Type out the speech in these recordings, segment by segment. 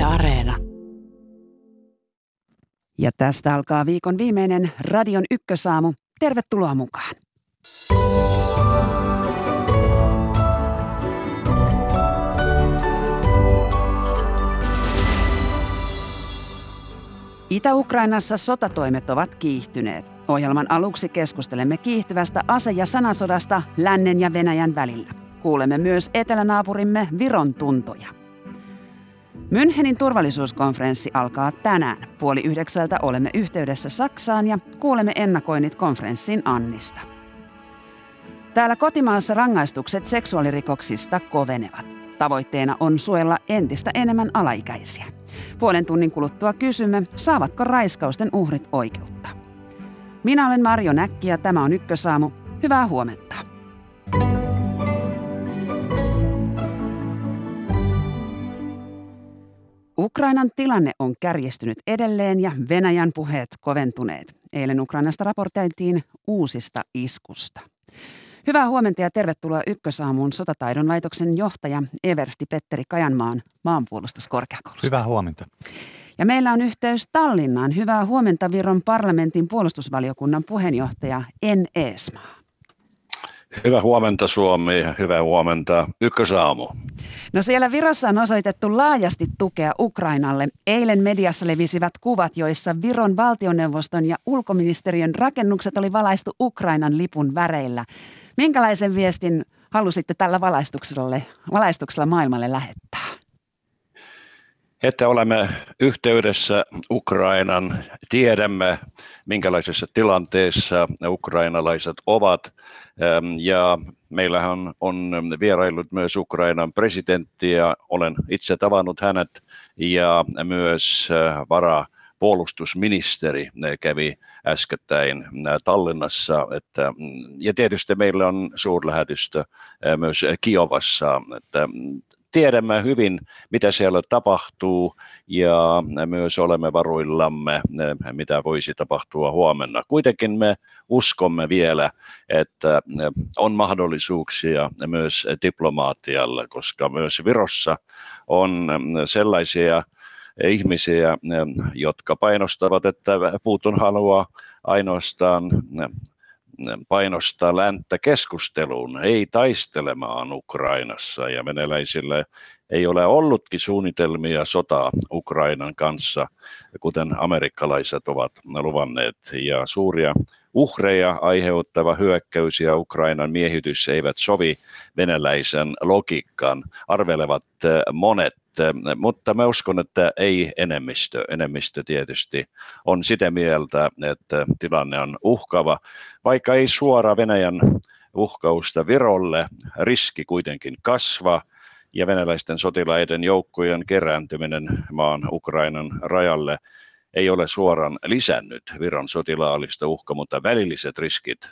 Yle Areena. Ja tästä alkaa viikon viimeinen Radion ykkösaamu. Tervetuloa mukaan. Itä-Ukrainassa sotatoimet ovat kiihtyneet. Ohjelman aluksi keskustelemme kiihtyvästä ase- ja sanasodasta lännen ja Venäjän välillä. Kuulemme myös etelänaapurimme Viron tuntoja. Münchenin turvallisuuskonferenssi alkaa tänään. Puoli yhdeksältä olemme yhteydessä Saksaan ja kuulemme ennakoinnit konferenssin Annista. Täällä kotimaassa rangaistukset seksuaalirikoksista kovenevat. Tavoitteena on suojella entistä enemmän alaikäisiä. Puolen tunnin kuluttua kysymme, saavatko raiskausten uhrit oikeutta. Minä olen Marjo Näkki ja tämä on Ykkösaamu. Hyvää huomenta. Ukrainan tilanne on kärjestynyt edelleen ja Venäjän puheet koventuneet. Eilen Ukrainasta raportoitiin uusista iskusta. Hyvää huomenta ja tervetuloa Ykkösaamuun sotataidon laitoksen johtaja Eversti Petteri Kajanmaan maanpuolustuskorkeakoulusta. Hyvää huomenta. Ja meillä on yhteys Tallinnaan. Hyvää huomenta Viron parlamentin puolustusvaliokunnan puheenjohtaja En Eesmaa. Hyvää huomenta Suomi hyvää huomenta Ykkösaamu. No siellä Virossa on osoitettu laajasti tukea Ukrainalle. Eilen mediassa levisivät kuvat, joissa Viron valtioneuvoston ja ulkoministeriön rakennukset oli valaistu Ukrainan lipun väreillä. Minkälaisen viestin halusitte tällä valaistuksella maailmalle lähettää? Että olemme yhteydessä Ukrainan, tiedämme minkälaisessa tilanteessa ukrainalaiset ovat ja meillähän on vierailut myös Ukrainan presidentti ja olen itse tavannut hänet ja myös äh, vara puolustusministeri kävi äskettäin Tallinnassa. Että, mm, ja tietysti meillä on suurlähetystö myös Kiovassa. Että mm, tiedämme hyvin, mitä siellä tapahtuu ja myös olemme varuillamme, mitä voisi tapahtua huomenna. Kuitenkin me uskomme vielä, että on mahdollisuuksia myös diplomaatialle, koska myös Virossa on sellaisia ihmisiä, jotka painostavat, että Putin haluaa ainoastaan painostaa länttä keskusteluun, ei taistelemaan Ukrainassa. Ja venäläisille ei ole ollutkin suunnitelmia sotaa Ukrainan kanssa, kuten amerikkalaiset ovat luvanneet. Ja suuria uhreja aiheuttava hyökkäys ja Ukrainan miehitys eivät sovi venäläisen logiikkaan, arvelevat monet mutta mä uskon, että ei enemmistö. Enemmistö tietysti on sitä mieltä, että tilanne on uhkava, vaikka ei suora Venäjän uhkausta Virolle, riski kuitenkin kasvaa ja venäläisten sotilaiden joukkojen kerääntyminen maan Ukrainan rajalle ei ole suoraan lisännyt Viron sotilaallista uhka, mutta välilliset riskit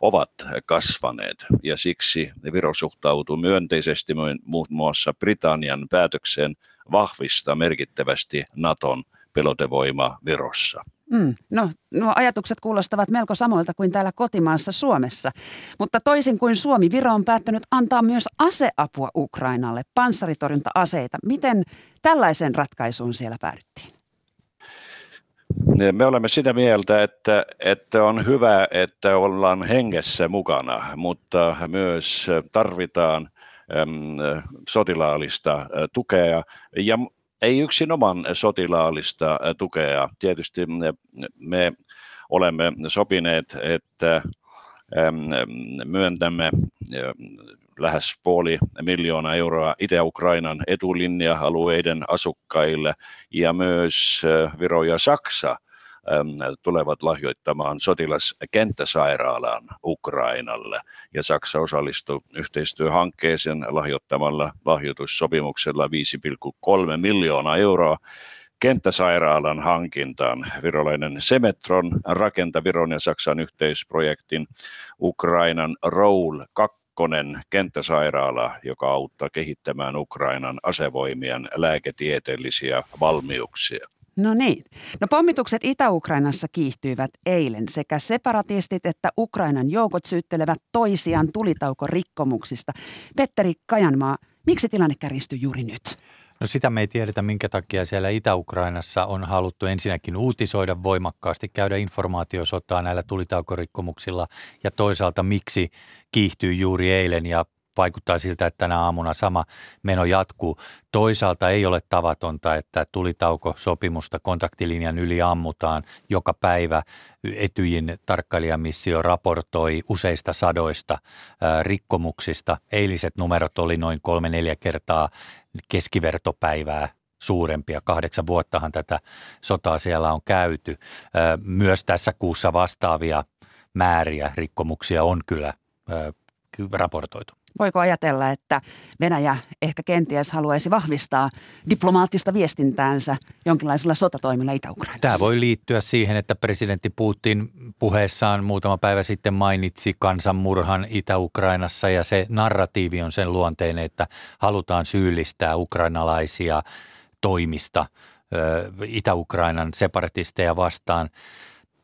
ovat kasvaneet ja siksi Viro suhtautuu myönteisesti muun muassa Britannian päätökseen vahvistaa merkittävästi Naton pelotevoima Virossa. Mm, no, nuo ajatukset kuulostavat melko samoilta kuin täällä kotimaassa Suomessa. Mutta toisin kuin Suomi, Viro on päättänyt antaa myös aseapua Ukrainalle, panssaritorjunta-aseita. Miten tällaisen ratkaisuun siellä päädyttiin? Me olemme sitä mieltä, että, että on hyvä, että ollaan hengessä mukana, mutta myös tarvitaan sotilaallista tukea ja ei oman sotilaallista tukea. Tietysti me olemme sopineet, että myöntämme lähes puoli miljoonaa euroa Itä-Ukrainan etulinja-alueiden asukkaille ja myös Viro ja Saksa tulevat lahjoittamaan sotilaskenttäsairaalaan Ukrainalle. Ja Saksa osallistuu yhteistyöhankkeeseen lahjoittamalla lahjoitussopimuksella 5,3 miljoonaa euroa kenttäsairaalan hankintaan. Virolainen Semetron rakenta Viron ja Saksan yhteisprojektin Ukrainan Roll 2 kenttäsairaala, joka auttaa kehittämään Ukrainan asevoimien lääketieteellisiä valmiuksia. No niin. No pommitukset Itä-Ukrainassa kiihtyivät eilen. Sekä separatistit että Ukrainan joukot syyttelevät toisiaan tulitaukorikkomuksista. Petteri Kajanmaa, miksi tilanne kärjistyi juuri nyt? No sitä me ei tiedetä, minkä takia siellä Itä-Ukrainassa on haluttu ensinnäkin uutisoida voimakkaasti, käydä informaatiosotaa näillä tulitaukorikkomuksilla ja toisaalta miksi kiihtyy juuri eilen ja vaikuttaa siltä, että tänä aamuna sama meno jatkuu. Toisaalta ei ole tavatonta, että tulitauko sopimusta kontaktilinjan yli ammutaan joka päivä. Etyjin tarkkailijamissio raportoi useista sadoista rikkomuksista. Eiliset numerot oli noin kolme-neljä kertaa keskivertopäivää suurempia. Kahdeksan vuottahan tätä sotaa siellä on käyty. Myös tässä kuussa vastaavia määriä rikkomuksia on kyllä raportoitu. Voiko ajatella, että Venäjä ehkä kenties haluaisi vahvistaa diplomaattista viestintäänsä jonkinlaisilla sotatoimilla Itä-Ukrainassa? Tämä voi liittyä siihen, että presidentti Putin puheessaan muutama päivä sitten mainitsi kansanmurhan Itä-Ukrainassa ja se narratiivi on sen luonteinen, että halutaan syyllistää ukrainalaisia toimista Itä-Ukrainan separatisteja vastaan.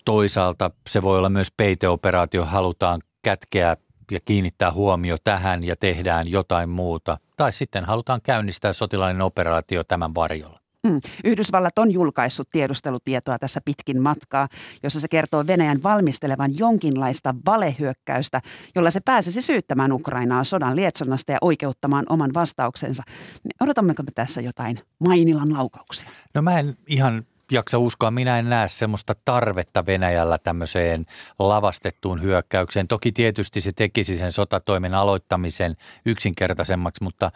Toisaalta se voi olla myös peiteoperaatio, halutaan kätkeä ja kiinnittää huomio tähän ja tehdään jotain muuta. Tai sitten halutaan käynnistää sotilainen operaatio tämän varjolla. Mm. Yhdysvallat on julkaissut tiedustelutietoa tässä pitkin matkaa, jossa se kertoo Venäjän valmistelevan jonkinlaista valehyökkäystä, jolla se pääsisi syyttämään Ukrainaa sodan lietsonnasta ja oikeuttamaan oman vastauksensa. Odotammeko me tässä jotain Mainilan laukauksia? No mä en ihan jaksa uskoa. Minä en näe semmoista tarvetta Venäjällä tämmöiseen lavastettuun hyökkäykseen. Toki tietysti se tekisi sen sotatoimen aloittamisen yksinkertaisemmaksi, mutta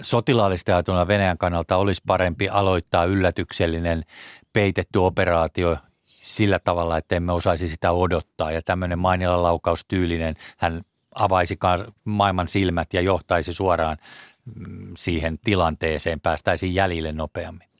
sotilaallisesti ajatella Venäjän kannalta olisi parempi aloittaa yllätyksellinen peitetty operaatio sillä tavalla, että emme osaisi sitä odottaa. Ja tämmöinen Mainilan laukaustyylinen, hän avaisi maailman silmät ja johtaisi suoraan mm, siihen tilanteeseen, päästäisiin jäljille nopeammin.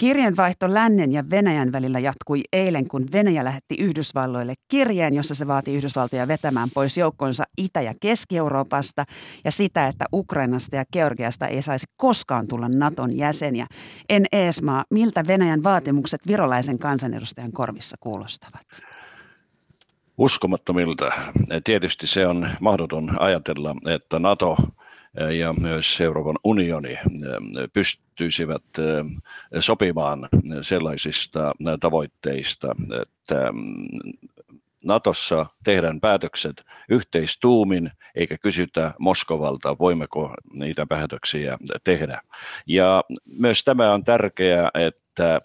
Kirjeenvaihto lännen ja Venäjän välillä jatkui eilen, kun Venäjä lähetti Yhdysvalloille kirjeen, jossa se vaati Yhdysvaltoja vetämään pois joukkonsa Itä- ja Keski-Euroopasta ja sitä, että Ukrainasta ja Georgiasta ei saisi koskaan tulla Naton jäseniä. En Eesmaa, miltä Venäjän vaatimukset virolaisen kansanedustajan korvissa kuulostavat? Uskomattomilta. Tietysti se on mahdoton ajatella, että NATO ja myös Euroopan unioni pystyisivät sopimaan sellaisista tavoitteista, että Natossa tehdään päätökset yhteistuumin, eikä kysytä Moskovalta, voimmeko niitä päätöksiä tehdä. Ja myös tämä on tärkeää, että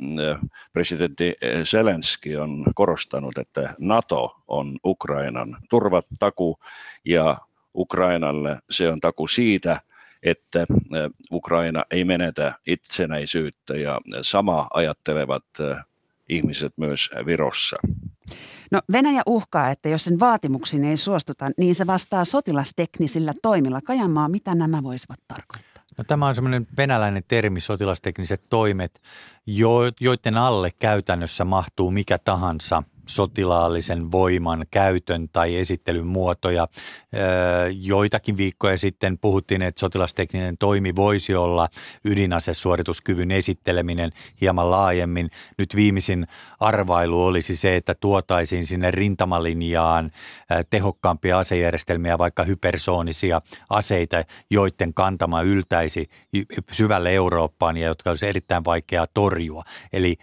presidentti Zelensky on korostanut, että NATO on Ukrainan turvataku ja Ukrainalle. Se on taku siitä, että Ukraina ei menetä itsenäisyyttä ja sama ajattelevat ihmiset myös Virossa. No Venäjä uhkaa, että jos sen vaatimuksiin ei suostuta, niin se vastaa sotilasteknisillä toimilla. Kajanmaa, mitä nämä voisivat tarkoittaa? No, tämä on semmoinen venäläinen termi, sotilastekniset toimet, joiden alle käytännössä mahtuu mikä tahansa – sotilaallisen voiman käytön tai esittelyn muotoja. Joitakin viikkoja sitten puhuttiin, että sotilastekninen toimi voisi olla ydinasesuorituskyvyn esitteleminen hieman laajemmin. Nyt viimeisin arvailu olisi se, että tuotaisiin sinne rintamalinjaan tehokkaampia asejärjestelmiä, vaikka hypersoonisia aseita, joiden kantama yltäisi syvälle Eurooppaan ja jotka olisi erittäin vaikeaa torjua. Eli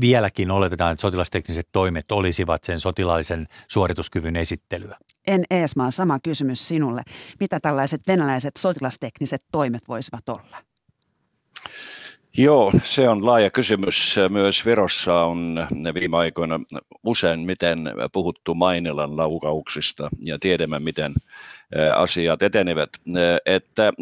vieläkin oletetaan, että sotilastekniset toimet olisivat sen sotilaallisen suorituskyvyn esittelyä? En Eesmaa, sama kysymys sinulle. Mitä tällaiset venäläiset sotilastekniset toimet voisivat olla? Joo, se on laaja kysymys. Myös Virossa on viime aikoina usein miten puhuttu Mainilan laukauksista ja tiedämme, miten asiat etenevät. Että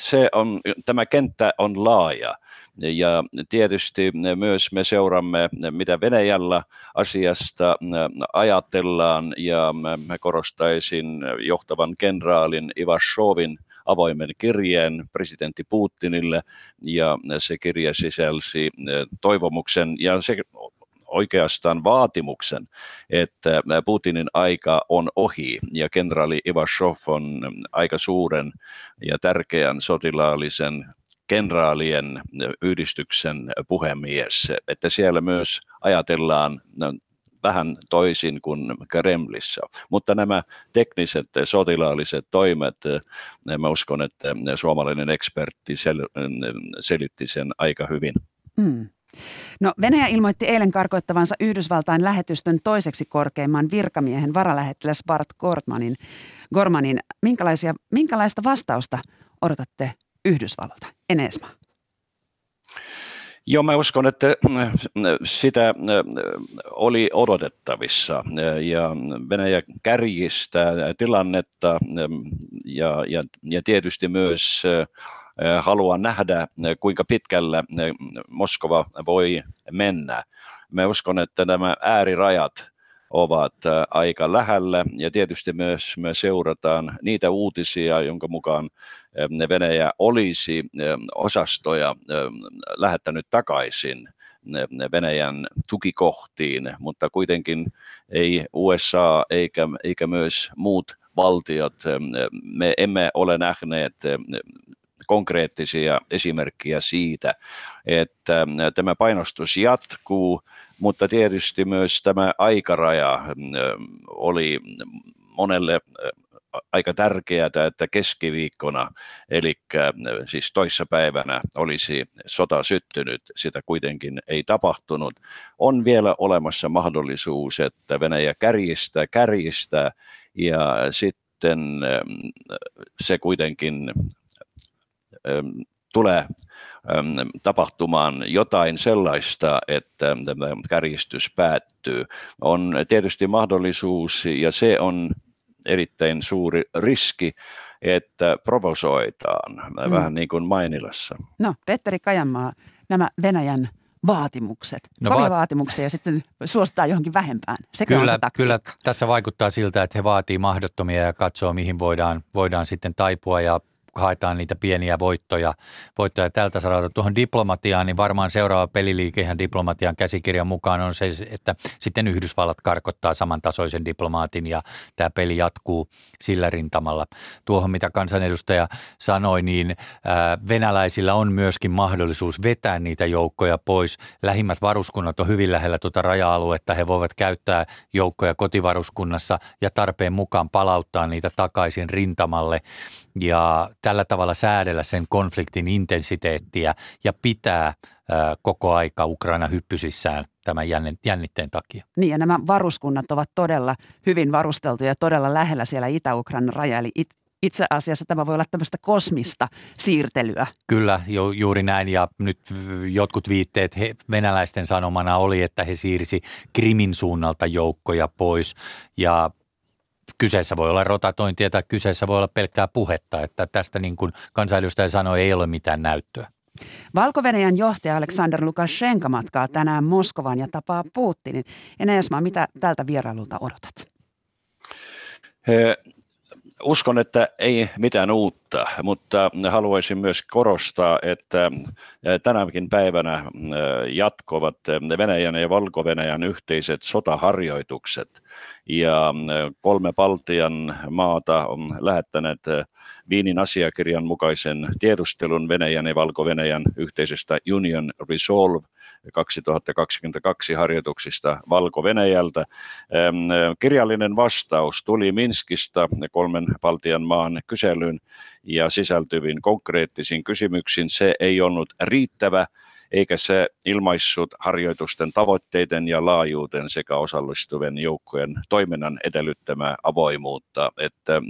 se on, tämä kenttä on laaja ja tietysti myös me seuraamme, mitä Venäjällä asiasta ajatellaan, ja mä korostaisin johtavan kenraalin Ivashovin avoimen kirjeen presidentti Putinille, ja se kirje sisälsi toivomuksen, ja se oikeastaan vaatimuksen, että Putinin aika on ohi. Ja kenraali Ivashov on aika suuren ja tärkeän sotilaallisen kenraalien yhdistyksen puhemies, että siellä myös ajatellaan no, vähän toisin kuin Kremlissä. Mutta nämä tekniset sotilaalliset toimet, mä uskon, että suomalainen ekspertti sel- selitti sen aika hyvin. Mm. No Venäjä ilmoitti eilen karkoittavansa Yhdysvaltain lähetystön toiseksi korkeimman virkamiehen varalähettiläs Bart Gormanin. Gormanin, minkälaisia, minkälaista vastausta odotatte Yhdysvallalta? Enesma. Joo, mä uskon, että sitä oli odotettavissa ja Venäjä kärjistää tilannetta ja, ja, ja tietysti myös haluaa nähdä, kuinka pitkälle Moskova voi mennä. Mä uskon, että nämä äärirajat ovat aika lähellä. Ja tietysti myös me seurataan niitä uutisia, jonka mukaan Venäjä olisi osastoja lähettänyt takaisin Venäjän tukikohtiin, mutta kuitenkin ei USA eikä, eikä myös muut valtiot, me emme ole nähneet konkreettisia esimerkkejä siitä, että tämä painostus jatkuu, mutta tietysti myös tämä aikaraja oli monelle aika tärkeää, että keskiviikkona, eli siis toissapäivänä olisi sota syttynyt, sitä kuitenkin ei tapahtunut. On vielä olemassa mahdollisuus, että Venäjä kärjistää, kärjistää ja sitten se kuitenkin tulee tapahtumaan jotain sellaista, että tämä kärjistys päättyy. On tietysti mahdollisuus, ja se on erittäin suuri riski, että provosoitaan, mm. vähän niin kuin Mainilassa. No, Petteri Kajanmaa, nämä Venäjän vaatimukset, no, kovia va- vaatimuksia ja sitten suositaan johonkin vähempään. Sekö kyllä, on se kyllä tässä vaikuttaa siltä, että he vaatii mahdottomia ja katsoo, mihin voidaan, voidaan sitten taipua ja haetaan niitä pieniä voittoja, voittoja tältä saralta. Tuohon diplomatiaan, niin varmaan seuraava peliliike ihan diplomatian käsikirjan mukaan on se, että sitten Yhdysvallat karkottaa samantasoisen diplomaatin ja tämä peli jatkuu sillä rintamalla. Tuohon, mitä kansanedustaja sanoi, niin venäläisillä on myöskin mahdollisuus vetää niitä joukkoja pois. Lähimmät varuskunnat on hyvin lähellä tuota raja-aluetta. He voivat käyttää joukkoja kotivaruskunnassa ja tarpeen mukaan palauttaa niitä takaisin rintamalle ja tällä tavalla säädellä sen konfliktin intensiteettiä ja pitää koko aika Ukraina hyppysissään tämän jännitteen takia. Niin ja nämä varuskunnat ovat todella hyvin varusteltuja ja todella lähellä siellä Itä-Ukrainan raja, eli it, itse asiassa tämä voi olla tämmöistä kosmista siirtelyä. Kyllä, ju, juuri näin. Ja nyt jotkut viitteet he, venäläisten sanomana oli, että he siirsi Krimin suunnalta joukkoja pois. Ja kyseessä voi olla rotatointia tai kyseessä voi olla pelkkää puhetta, että tästä niin kuin kansanedustaja sanoi, ei ole mitään näyttöä. valko johtaja Aleksander Lukashenka matkaa tänään Moskovaan ja tapaa Putinin. Enesma, mitä tältä vierailulta odotat? Uskon, että ei mitään uutta, mutta haluaisin myös korostaa, että tänäkin päivänä jatkuvat Venäjän ja valko yhteiset sotaharjoitukset. Ja kolme Baltian maata on lähettäneet Viinin asiakirjan mukaisen tiedustelun Venäjän ja Valko-Venäjän yhteisestä Union Resolve 2022 harjoituksista Valko-Venäjältä. Kirjallinen vastaus tuli Minskistä kolmen Baltian maan kyselyyn ja sisältyviin konkreettisiin kysymyksiin. Se ei ollut riittävä eikä se ilmaissut harjoitusten tavoitteiden ja laajuuden sekä osallistuvien joukkojen toiminnan edellyttämää avoimuutta, että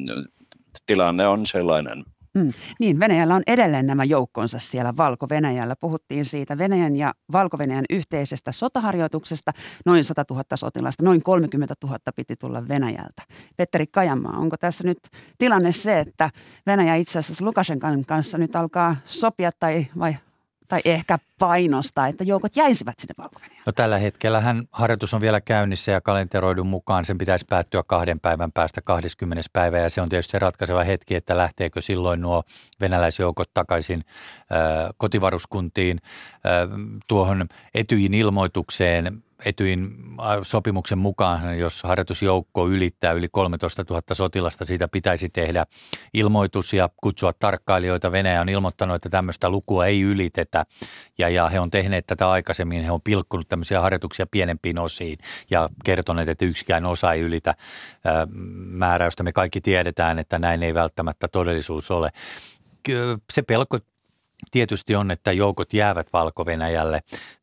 tilanne on sellainen. Mm. Niin, Venäjällä on edelleen nämä joukkonsa siellä Valko-Venäjällä. Puhuttiin siitä Venäjän ja Valko-Venäjän yhteisestä sotaharjoituksesta. Noin 100 000 sotilasta, noin 30 000 piti tulla Venäjältä. Petteri Kajamaa, onko tässä nyt tilanne se, että Venäjä itse asiassa Lukashenkan kanssa nyt alkaa sopia tai vai tai ehkä painostaa, että joukot jäisivät sinne valko No tällä hetkellä hän harjoitus on vielä käynnissä ja kalenteroidun mukaan sen pitäisi päättyä kahden päivän päästä 20. päivä ja se on tietysti se ratkaiseva hetki, että lähteekö silloin nuo venäläisjoukot takaisin äh, kotivaruskuntiin äh, tuohon Etyjin ilmoitukseen Etyin sopimuksen mukaan, jos harjoitusjoukko ylittää yli 13 000 sotilasta, siitä pitäisi tehdä ilmoitus ja kutsua tarkkailijoita. Venäjä on ilmoittanut, että tämmöistä lukua ei ylitetä ja, ja he on tehneet tätä aikaisemmin. He on pilkkunut tämmöisiä harjoituksia pienempiin osiin ja kertoneet, että yksikään osa ei ylitä ää, määräystä. Me kaikki tiedetään, että näin ei välttämättä todellisuus ole. Se pelko tietysti on, että joukot jäävät valko.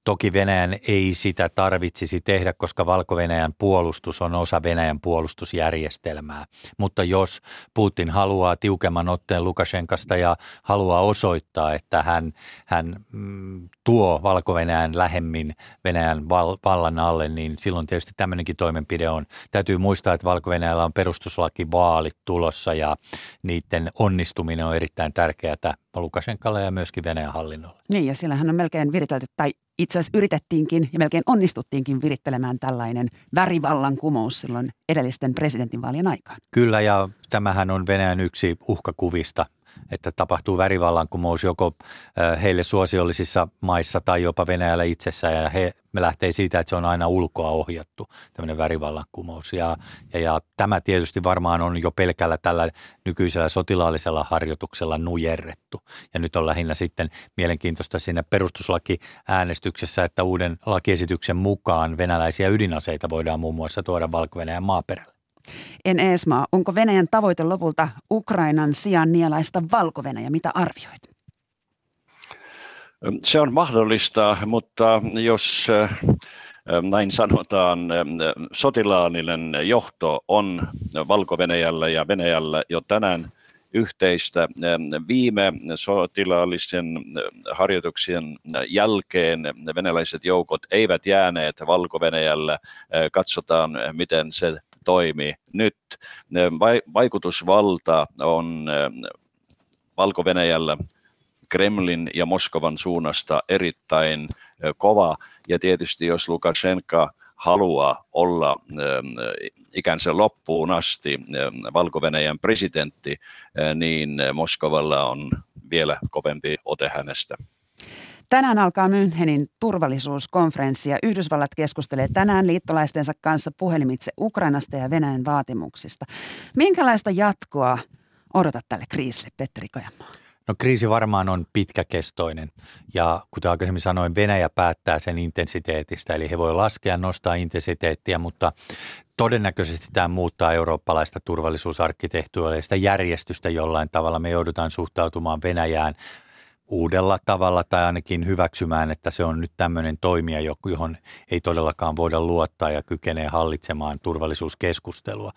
Toki Venäjän ei sitä tarvitsisi tehdä, koska valko puolustus on osa Venäjän puolustusjärjestelmää. Mutta jos Putin haluaa tiukemman otteen Lukashenkasta ja haluaa osoittaa, että hän, hän mm, tuo valko lähemmin Venäjän val, vallan alle, niin silloin tietysti tämmöinenkin toimenpide on. Täytyy muistaa, että valko on perustuslakivaalit tulossa ja niiden onnistuminen on erittäin tärkeää Lukashenkalle ja myöskin Venäjän hallinnolle. Niin ja sillähän on melkein viritelty, tai itse asiassa yritettiinkin ja melkein onnistuttiinkin virittelemään tällainen värivallankumous silloin edellisten presidentinvaalien aikaan. Kyllä ja tämähän on Venäjän yksi uhkakuvista että tapahtuu värivallankumous joko heille suosiollisissa maissa tai jopa Venäjällä itsessään ja he me lähtee siitä, että se on aina ulkoa ohjattu, tämmöinen värivallankumous. Ja, ja, ja tämä tietysti varmaan on jo pelkällä tällä nykyisellä sotilaallisella harjoituksella nujerrettu. Ja nyt on lähinnä sitten mielenkiintoista siinä perustuslakiäänestyksessä, että uuden lakiesityksen mukaan venäläisiä ydinaseita voidaan muun muassa tuoda Valko-Venäjän maaperälle. En Eesmaa, onko Venäjän tavoite lopulta Ukrainan sijaan nielaista valko Mitä arvioit? Se on mahdollista, mutta jos näin sanotaan, sotilaallinen johto on valko ja Venäjällä jo tänään yhteistä. Viime sotilaallisen harjoituksien jälkeen venäläiset joukot eivät jääneet valko Katsotaan, miten se toimi nyt. Vaikutusvalta on valko Kremlin ja Moskovan suunnasta erittäin kova. Ja tietysti jos Lukashenka haluaa olla ikänsä loppuun asti valko presidentti, niin Moskovalla on vielä kovempi ote hänestä. Tänään alkaa Münchenin turvallisuuskonferenssi ja Yhdysvallat keskustelee tänään liittolaistensa kanssa puhelimitse Ukrainasta ja Venäjän vaatimuksista. Minkälaista jatkoa odotat tälle kriisille, Petteri Kajamaa? No kriisi varmaan on pitkäkestoinen ja kuten aikaisemmin sanoin, Venäjä päättää sen intensiteetistä, eli he voi laskea, nostaa intensiteettiä, mutta todennäköisesti tämä muuttaa eurooppalaista turvallisuusarkkitehtuuria ja sitä järjestystä jollain tavalla. Me joudutaan suhtautumaan Venäjään uudella tavalla tai ainakin hyväksymään, että se on nyt tämmöinen toimija, johon ei todellakaan voida luottaa ja kykenee hallitsemaan turvallisuuskeskustelua.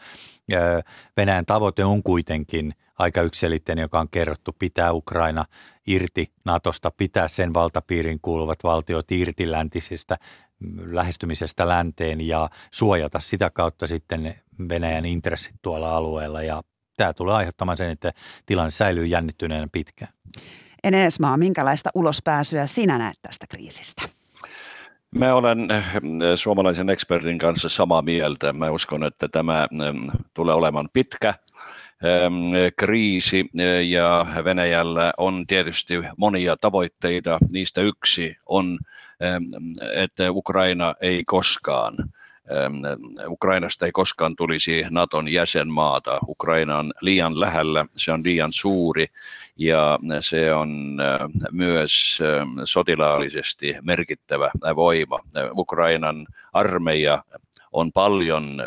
Venäjän tavoite on kuitenkin aika yksilitteinen, joka on kerrottu, pitää Ukraina irti Natosta, pitää sen valtapiirin kuuluvat valtiot irti läntisistä lähestymisestä länteen ja suojata sitä kautta sitten Venäjän intressit tuolla alueella ja tämä tulee aiheuttamaan sen, että tilanne säilyy jännittyneenä pitkään. Enesmaa, minkälaista ulospääsyä sinä näet tästä kriisistä? Mä olen eh, suomalaisen ekspertin kanssa samaa mieltä. Mä uskon, että tämä tulee olemaan pitkä kriisi eh, ja Venäjällä on tietysti monia tavoitteita. Niistä yksi on, että Ukraina ei koskaan Ukrainasta ei koskaan tulisi Naton jäsenmaata. Ukraina on liian lähellä, se on liian suuri ja se on myös sotilaallisesti merkittävä voima. Ukrainan armeija on paljon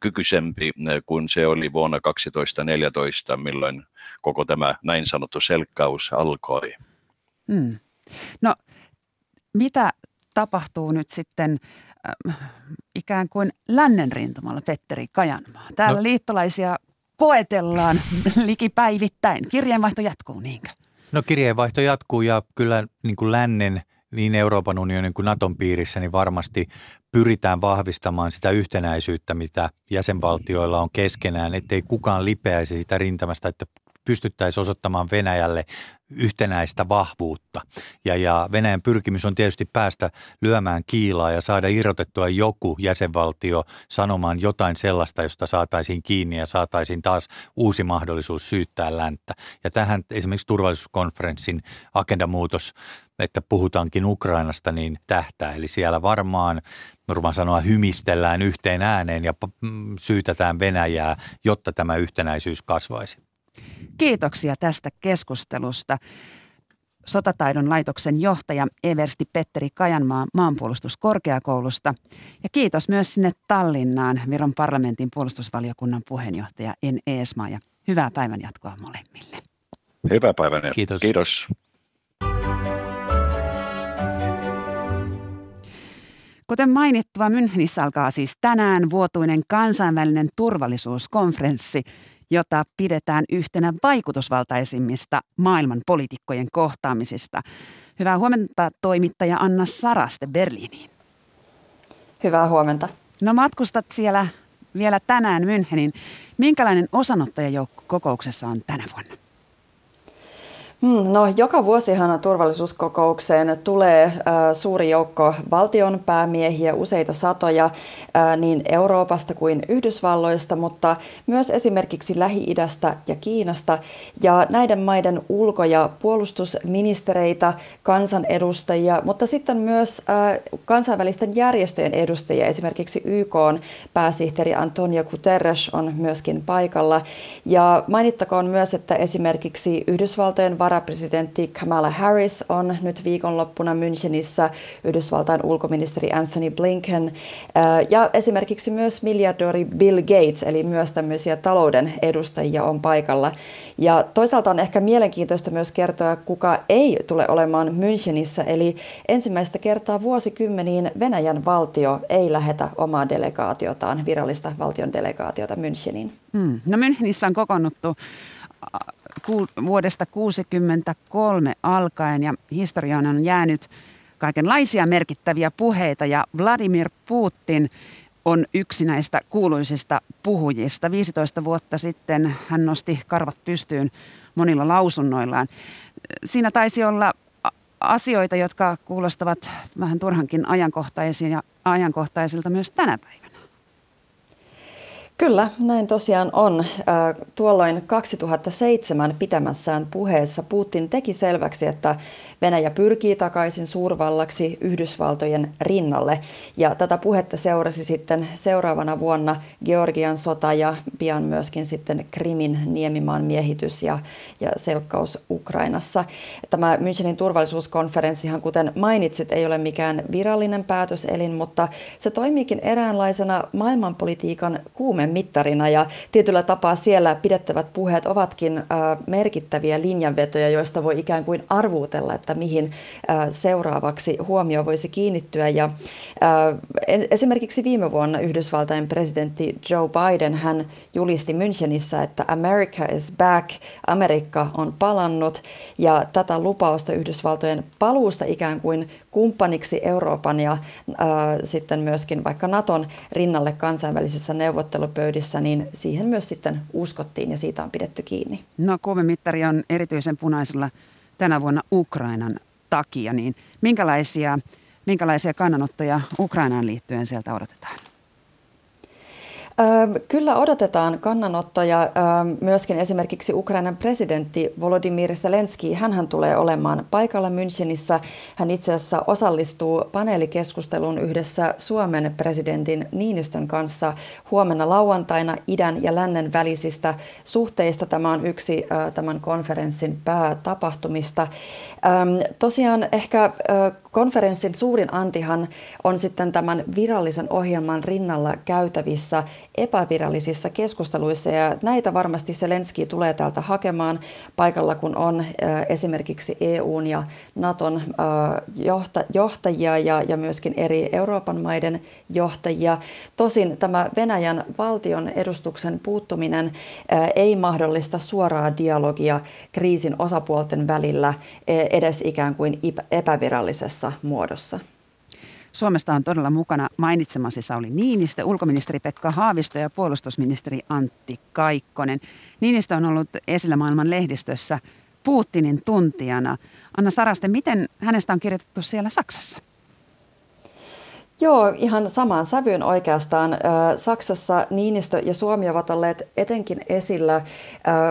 kykyisempi kuin se oli vuonna 2014, milloin koko tämä näin sanottu selkkaus alkoi. Hmm. No, mitä tapahtuu nyt sitten äh, ikään kuin lännen rintamalla, Petteri Kajanmaa? Täällä no. liittolaisia koetellaan likipäivittäin. Kirjeenvaihto jatkuu, niinkö? No kirjeenvaihto jatkuu ja kyllä niin kuin lännen niin Euroopan unionin kuin Naton piirissä, niin varmasti pyritään vahvistamaan sitä yhtenäisyyttä, mitä jäsenvaltioilla on keskenään, ettei kukaan lipeäisi sitä rintamasta, että pystyttäisiin osoittamaan Venäjälle yhtenäistä vahvuutta. Ja, ja Venäjän pyrkimys on tietysti päästä lyömään kiilaa ja saada irrotettua joku jäsenvaltio sanomaan jotain sellaista, josta saataisiin kiinni ja saataisiin taas uusi mahdollisuus syyttää länttä. Ja tähän esimerkiksi turvallisuuskonferenssin agendamuutos että puhutaankin Ukrainasta, niin tähtää. Eli siellä varmaan, varmaan sanoa, hymistellään yhteen ääneen ja syytetään Venäjää, jotta tämä yhtenäisyys kasvaisi. Kiitoksia tästä keskustelusta. Sotataidon laitoksen johtaja Eversti Petteri Kajanmaa maanpuolustuskorkeakoulusta. Ja kiitos myös sinne Tallinnaan Viron parlamentin puolustusvaliokunnan puheenjohtaja En Eesmaa ja hyvää päivänjatkoa molemmille. Hyvää päivänjatkoa. Kiitos. Kiitos. Kuten mainittua, Münchenissä alkaa siis tänään vuotuinen kansainvälinen turvallisuuskonferenssi, jota pidetään yhtenä vaikutusvaltaisimmista maailman poliitikkojen kohtaamisista. Hyvää huomenta toimittaja Anna Saraste Berliiniin. Hyvää huomenta. No matkustat siellä vielä tänään Münchenin. Minkälainen osanottajajoukko kokouksessa on tänä vuonna? Hmm, no, joka vuosihan turvallisuuskokoukseen tulee äh, suuri joukko valtion päämiehiä, useita satoja äh, niin Euroopasta kuin Yhdysvalloista, mutta myös esimerkiksi Lähi-idästä ja Kiinasta. Ja näiden maiden ulko- ja puolustusministereitä, kansanedustajia, mutta sitten myös äh, kansainvälisten järjestöjen edustajia, esimerkiksi YK pääsihteeri Antonio Guterres on myöskin paikalla. Ja mainittakoon myös, että esimerkiksi Yhdysvaltojen varapresidentti Kamala Harris on nyt viikonloppuna Münchenissä, Yhdysvaltain ulkoministeri Anthony Blinken äh, ja esimerkiksi myös miljardööri Bill Gates, eli myös tämmöisiä talouden edustajia on paikalla. Ja toisaalta on ehkä mielenkiintoista myös kertoa, kuka ei tule olemaan Münchenissä, eli ensimmäistä kertaa vuosikymmeniin Venäjän valtio ei lähetä omaa delegaatiotaan, virallista valtion delegaatiota Müncheniin. Hmm. No Münchenissä on vuodesta 1963 alkaen ja historiaan on jäänyt kaikenlaisia merkittäviä puheita ja Vladimir Putin on yksi näistä kuuluisista puhujista. 15 vuotta sitten hän nosti karvat pystyyn monilla lausunnoillaan. Siinä taisi olla asioita, jotka kuulostavat vähän turhankin ajankohtaisilta myös tänä päivänä. Kyllä, näin tosiaan on. Tuolloin 2007 pitämässään puheessa Putin teki selväksi, että Venäjä pyrkii takaisin suurvallaksi Yhdysvaltojen rinnalle. Ja tätä puhetta seurasi sitten seuraavana vuonna Georgian sota ja pian myöskin sitten Krimin niemimaan miehitys ja, ja selkkaus Ukrainassa. Tämä Münchenin turvallisuuskonferenssihan, kuten mainitsit, ei ole mikään virallinen päätöselin, mutta se toimiikin eräänlaisena maailmanpolitiikan kuume mittarina ja tietyllä tapaa siellä pidettävät puheet ovatkin äh, merkittäviä linjanvetoja, joista voi ikään kuin arvuutella, että mihin äh, seuraavaksi huomio voisi kiinnittyä. Ja äh, esimerkiksi viime vuonna Yhdysvaltain presidentti Joe Biden hän julisti Münchenissä, että America is back, Amerikka on palannut ja tätä lupausta Yhdysvaltojen paluusta ikään kuin kumppaniksi Euroopan ja äh, sitten myöskin vaikka Naton rinnalle kansainvälisissä neuvottelupöydissä, niin siihen myös sitten uskottiin ja siitä on pidetty kiinni. No mittari on erityisen punaisella tänä vuonna Ukrainan takia, niin minkälaisia, minkälaisia kannanottoja Ukrainaan liittyen sieltä odotetaan? Kyllä odotetaan kannanottoja. Myöskin esimerkiksi Ukrainan presidentti Volodymyr Zelensky, hän tulee olemaan paikalla Münchenissä. Hän itse asiassa osallistuu paneelikeskusteluun yhdessä Suomen presidentin Niinistön kanssa huomenna lauantaina idän ja lännen välisistä suhteista. Tämä on yksi tämän konferenssin päätapahtumista. Tosiaan ehkä konferenssin suurin antihan on sitten tämän virallisen ohjelman rinnalla käytävissä epävirallisissa keskusteluissa ja näitä varmasti Selenski tulee täältä hakemaan paikalla, kun on esimerkiksi EUn ja Naton johtajia ja, myöskin eri Euroopan maiden johtajia. Tosin tämä Venäjän valtion edustuksen puuttuminen ei mahdollista suoraa dialogia kriisin osapuolten välillä edes ikään kuin epävirallisessa muodossa. Suomesta on todella mukana mainitsemasi Sauli Niinistö, ulkoministeri Pekka Haavisto ja puolustusministeri Antti Kaikkonen. Niinistö on ollut esillä maailman lehdistössä Putinin tuntijana. Anna Saraste, miten hänestä on kirjoitettu siellä Saksassa? Joo, ihan samaan sävyyn oikeastaan. Saksassa Niinistö ja Suomi ovat olleet etenkin esillä,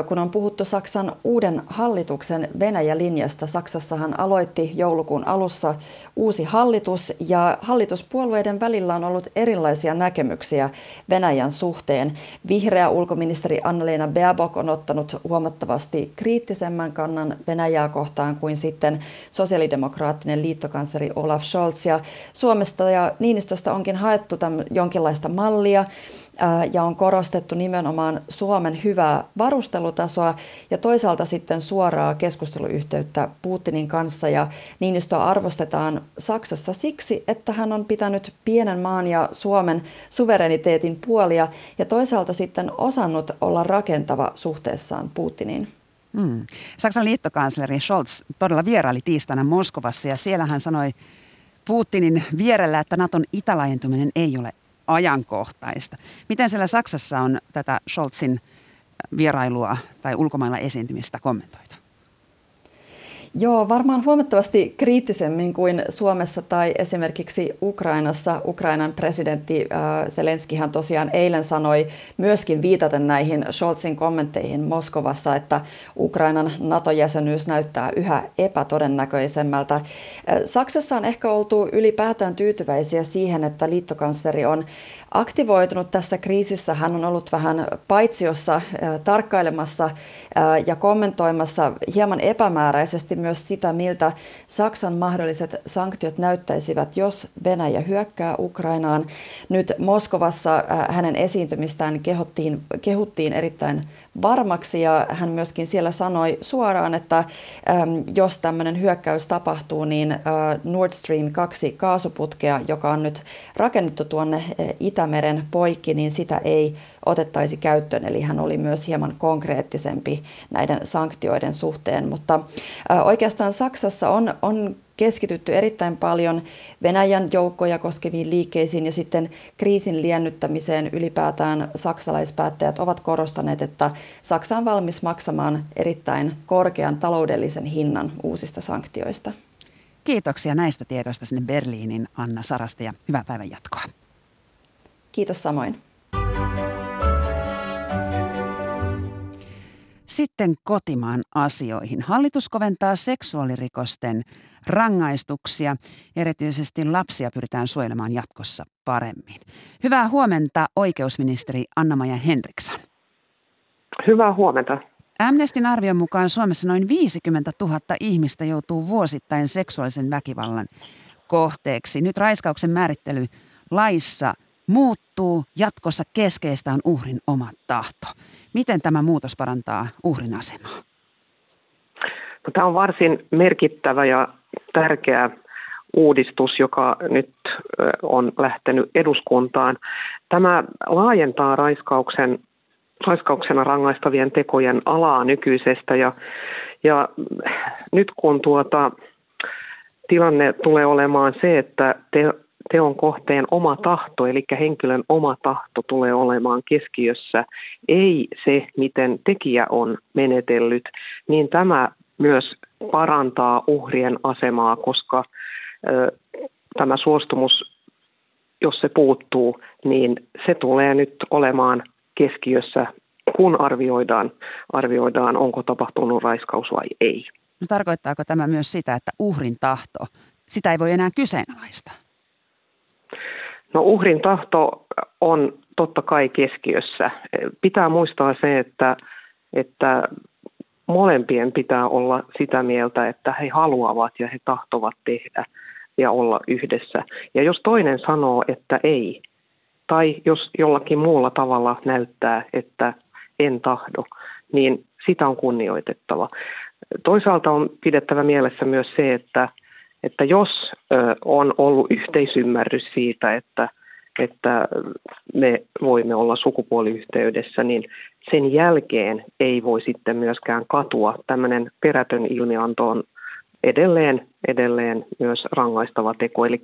kun on puhuttu Saksan uuden hallituksen Venäjä-linjasta. Saksassahan aloitti joulukuun alussa uusi hallitus ja hallituspuolueiden välillä on ollut erilaisia näkemyksiä Venäjän suhteen. Vihreä ulkoministeri Annalena Baerbock on ottanut huomattavasti kriittisemmän kannan Venäjää kohtaan kuin sitten sosiaalidemokraattinen liittokansleri Olaf Scholz. Ja Suomesta ja Niinistöstä onkin haettu jonkinlaista mallia ja on korostettu nimenomaan Suomen hyvää varustelutasoa ja toisaalta sitten suoraa keskusteluyhteyttä Putinin kanssa. Ja Niinistöä arvostetaan Saksassa siksi, että hän on pitänyt pienen maan ja Suomen suvereniteetin puolia ja toisaalta sitten osannut olla rakentava suhteessaan Putiniin. Hmm. Saksan liittokansleri Scholz todella vieraili tiistaina Moskovassa ja siellä hän sanoi Putinin vierellä, että Naton itälaajentuminen ei ole ajankohtaista. Miten siellä Saksassa on tätä Scholzin vierailua tai ulkomailla esiintymistä kommentoitu? Joo, varmaan huomattavasti kriittisemmin kuin Suomessa tai esimerkiksi Ukrainassa. Ukrainan presidentti äh, Zelenskihan tosiaan eilen sanoi myöskin viitaten näihin Scholzin kommentteihin Moskovassa, että Ukrainan NATO-jäsenyys näyttää yhä epätodennäköisemmältä. Äh, Saksassa on ehkä oltu ylipäätään tyytyväisiä siihen, että liittokansleri on aktivoitunut tässä kriisissä. Hän on ollut vähän paitsiossa äh, tarkkailemassa äh, ja kommentoimassa hieman epämääräisesti myös sitä, miltä Saksan mahdolliset sanktiot näyttäisivät, jos Venäjä hyökkää Ukrainaan. Nyt Moskovassa äh, hänen esiintymistään kehuttiin, kehuttiin erittäin varmaksi ja hän myöskin siellä sanoi suoraan, että äm, jos tämmöinen hyökkäys tapahtuu, niin äh, Nord Stream 2 kaasuputkea, joka on nyt rakennettu tuonne äh, Itämeren poikki, niin sitä ei otettaisi käyttöön. Eli hän oli myös hieman konkreettisempi näiden sanktioiden suhteen. Mutta äh, oikeastaan Saksassa on, on keskitytty erittäin paljon Venäjän joukkoja koskeviin liikkeisiin ja sitten kriisin liennyttämiseen ylipäätään saksalaispäättäjät ovat korostaneet, että Saksa on valmis maksamaan erittäin korkean taloudellisen hinnan uusista sanktioista. Kiitoksia näistä tiedoista sinne Berliinin Anna Sarasta ja hyvää päivän jatkoa. Kiitos samoin. Sitten kotimaan asioihin. Hallitus koventaa seksuaalirikosten rangaistuksia. Erityisesti lapsia pyritään suojelemaan jatkossa paremmin. Hyvää huomenta oikeusministeri Anna-Maja Henriksson. Hyvää huomenta. Amnestin arvion mukaan Suomessa noin 50 000 ihmistä joutuu vuosittain seksuaalisen väkivallan kohteeksi. Nyt raiskauksen määrittely laissa muuttuu. Jatkossa keskeistä on uhrin oma tahto. Miten tämä muutos parantaa uhrin asemaa? No, tämä on varsin merkittävä ja tärkeä uudistus, joka nyt on lähtenyt eduskuntaan. Tämä laajentaa raiskauksen, raiskauksena rangaistavien tekojen alaa nykyisestä ja, ja nyt kun tuota, tilanne tulee olemaan se, että te, teon kohteen oma tahto, eli henkilön oma tahto tulee olemaan keskiössä, ei se, miten tekijä on menetellyt, niin tämä myös parantaa uhrien asemaa, koska ö, tämä suostumus, jos se puuttuu, niin se tulee nyt olemaan keskiössä, kun arvioidaan, arvioidaan onko tapahtunut raiskaus vai ei. No, tarkoittaako tämä myös sitä, että uhrin tahto, sitä ei voi enää kyseenalaistaa? No uhrin tahto on totta kai keskiössä. Pitää muistaa se, että, että molempien pitää olla sitä mieltä, että he haluavat ja he tahtovat tehdä ja olla yhdessä. Ja jos toinen sanoo, että ei, tai jos jollakin muulla tavalla näyttää, että en tahdo, niin sitä on kunnioitettava. Toisaalta on pidettävä mielessä myös se, että, että jos on ollut yhteisymmärrys siitä, että että me voimme olla sukupuoliyhteydessä, niin sen jälkeen ei voi sitten myöskään katua. Tämmöinen perätön ilmianto on edelleen, edelleen myös rangaistava teko. Eli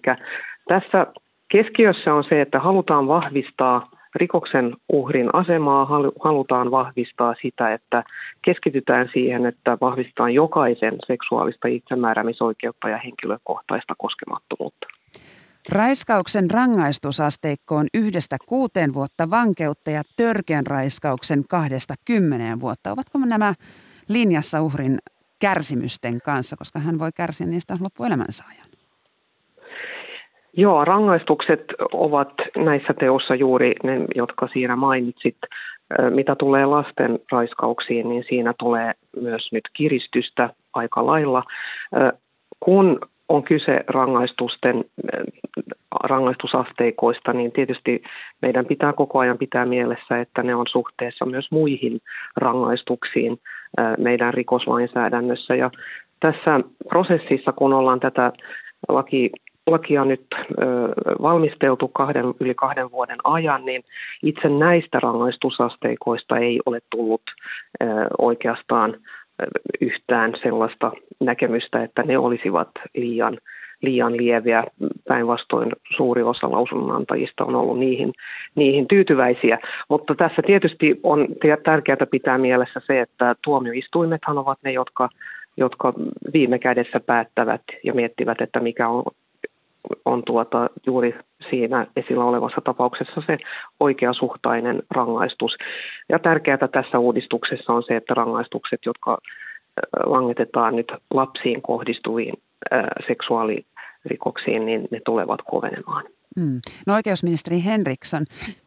Tässä keskiössä on se, että halutaan vahvistaa rikoksen uhrin asemaa, halutaan vahvistaa sitä, että keskitytään siihen, että vahvistetaan jokaisen seksuaalista itsemääräämisoikeutta ja henkilökohtaista koskemattomuutta. Raiskauksen rangaistusasteikko on yhdestä kuuteen vuotta vankeutta ja törkeän raiskauksen kahdesta kymmeneen vuotta. Ovatko nämä linjassa uhrin kärsimysten kanssa, koska hän voi kärsiä niistä loppuelämänsä ajan? Joo, rangaistukset ovat näissä teossa juuri ne, jotka siinä mainitsit. Mitä tulee lasten raiskauksiin, niin siinä tulee myös nyt kiristystä aika lailla. Kun on kyse rangaistusten, rangaistusasteikoista, niin tietysti meidän pitää koko ajan pitää mielessä, että ne on suhteessa myös muihin rangaistuksiin meidän rikoslainsäädännössä. Ja tässä prosessissa, kun ollaan tätä laki, lakia nyt ö, valmisteltu kahden, yli kahden vuoden ajan, niin itse näistä rangaistusasteikoista ei ole tullut ö, oikeastaan yhtään sellaista näkemystä, että ne olisivat liian, liian lieviä. Päinvastoin suuri osa lausunnonantajista on ollut niihin, niihin tyytyväisiä. Mutta tässä tietysti on tärkeää pitää mielessä se, että tuomioistuimethan ovat ne, jotka jotka viime kädessä päättävät ja miettivät, että mikä on on tuota, juuri siinä esillä olevassa tapauksessa se oikeasuhtainen rangaistus. Ja tärkeää tässä uudistuksessa on se, että rangaistukset, jotka langetetaan nyt lapsiin kohdistuviin seksuaalirikoksiin, niin ne tulevat kovenemaan. Hmm. No oikeusministeri Henriksson,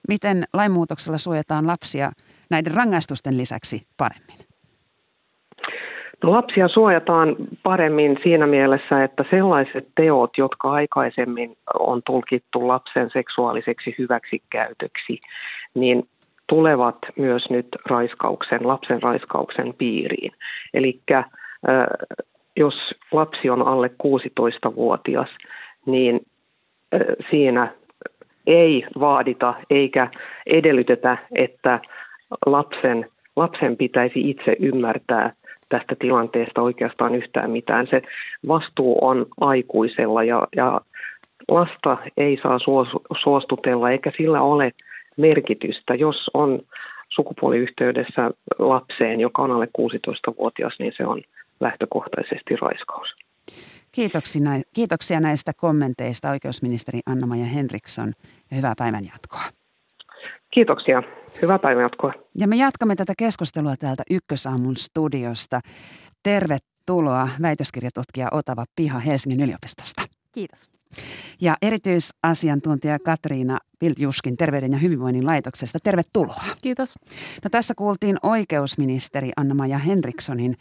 miten lainmuutoksella suojataan lapsia näiden rangaistusten lisäksi paremmin? No, lapsia suojataan paremmin siinä mielessä, että sellaiset teot, jotka aikaisemmin on tulkittu lapsen seksuaaliseksi hyväksikäytöksi, niin tulevat myös nyt raiskauksen, lapsen raiskauksen piiriin. Eli jos lapsi on alle 16-vuotias, niin siinä ei vaadita eikä edellytetä, että lapsen, lapsen pitäisi itse ymmärtää tästä tilanteesta oikeastaan yhtään mitään. Se vastuu on aikuisella ja, ja lasta ei saa suostutella eikä sillä ole merkitystä. Jos on sukupuoliyhteydessä lapseen, joka on alle 16-vuotias, niin se on lähtökohtaisesti raiskaus. Kiitoksia näistä kommenteista oikeusministeri Anna-Maja Henriksson ja hyvää päivän jatkoa. Kiitoksia. Hyvää päivänjatkoa. Ja me jatkamme tätä keskustelua täältä Ykkösaamun studiosta. Tervetuloa väitöskirjatutkija Otava Piha Helsingin yliopistosta. Kiitos. Ja erityisasiantuntija Katriina Piljuskin Terveyden ja hyvinvoinnin laitoksesta. Tervetuloa. Kiitos. No tässä kuultiin oikeusministeri Anna-Maja Henrikssonin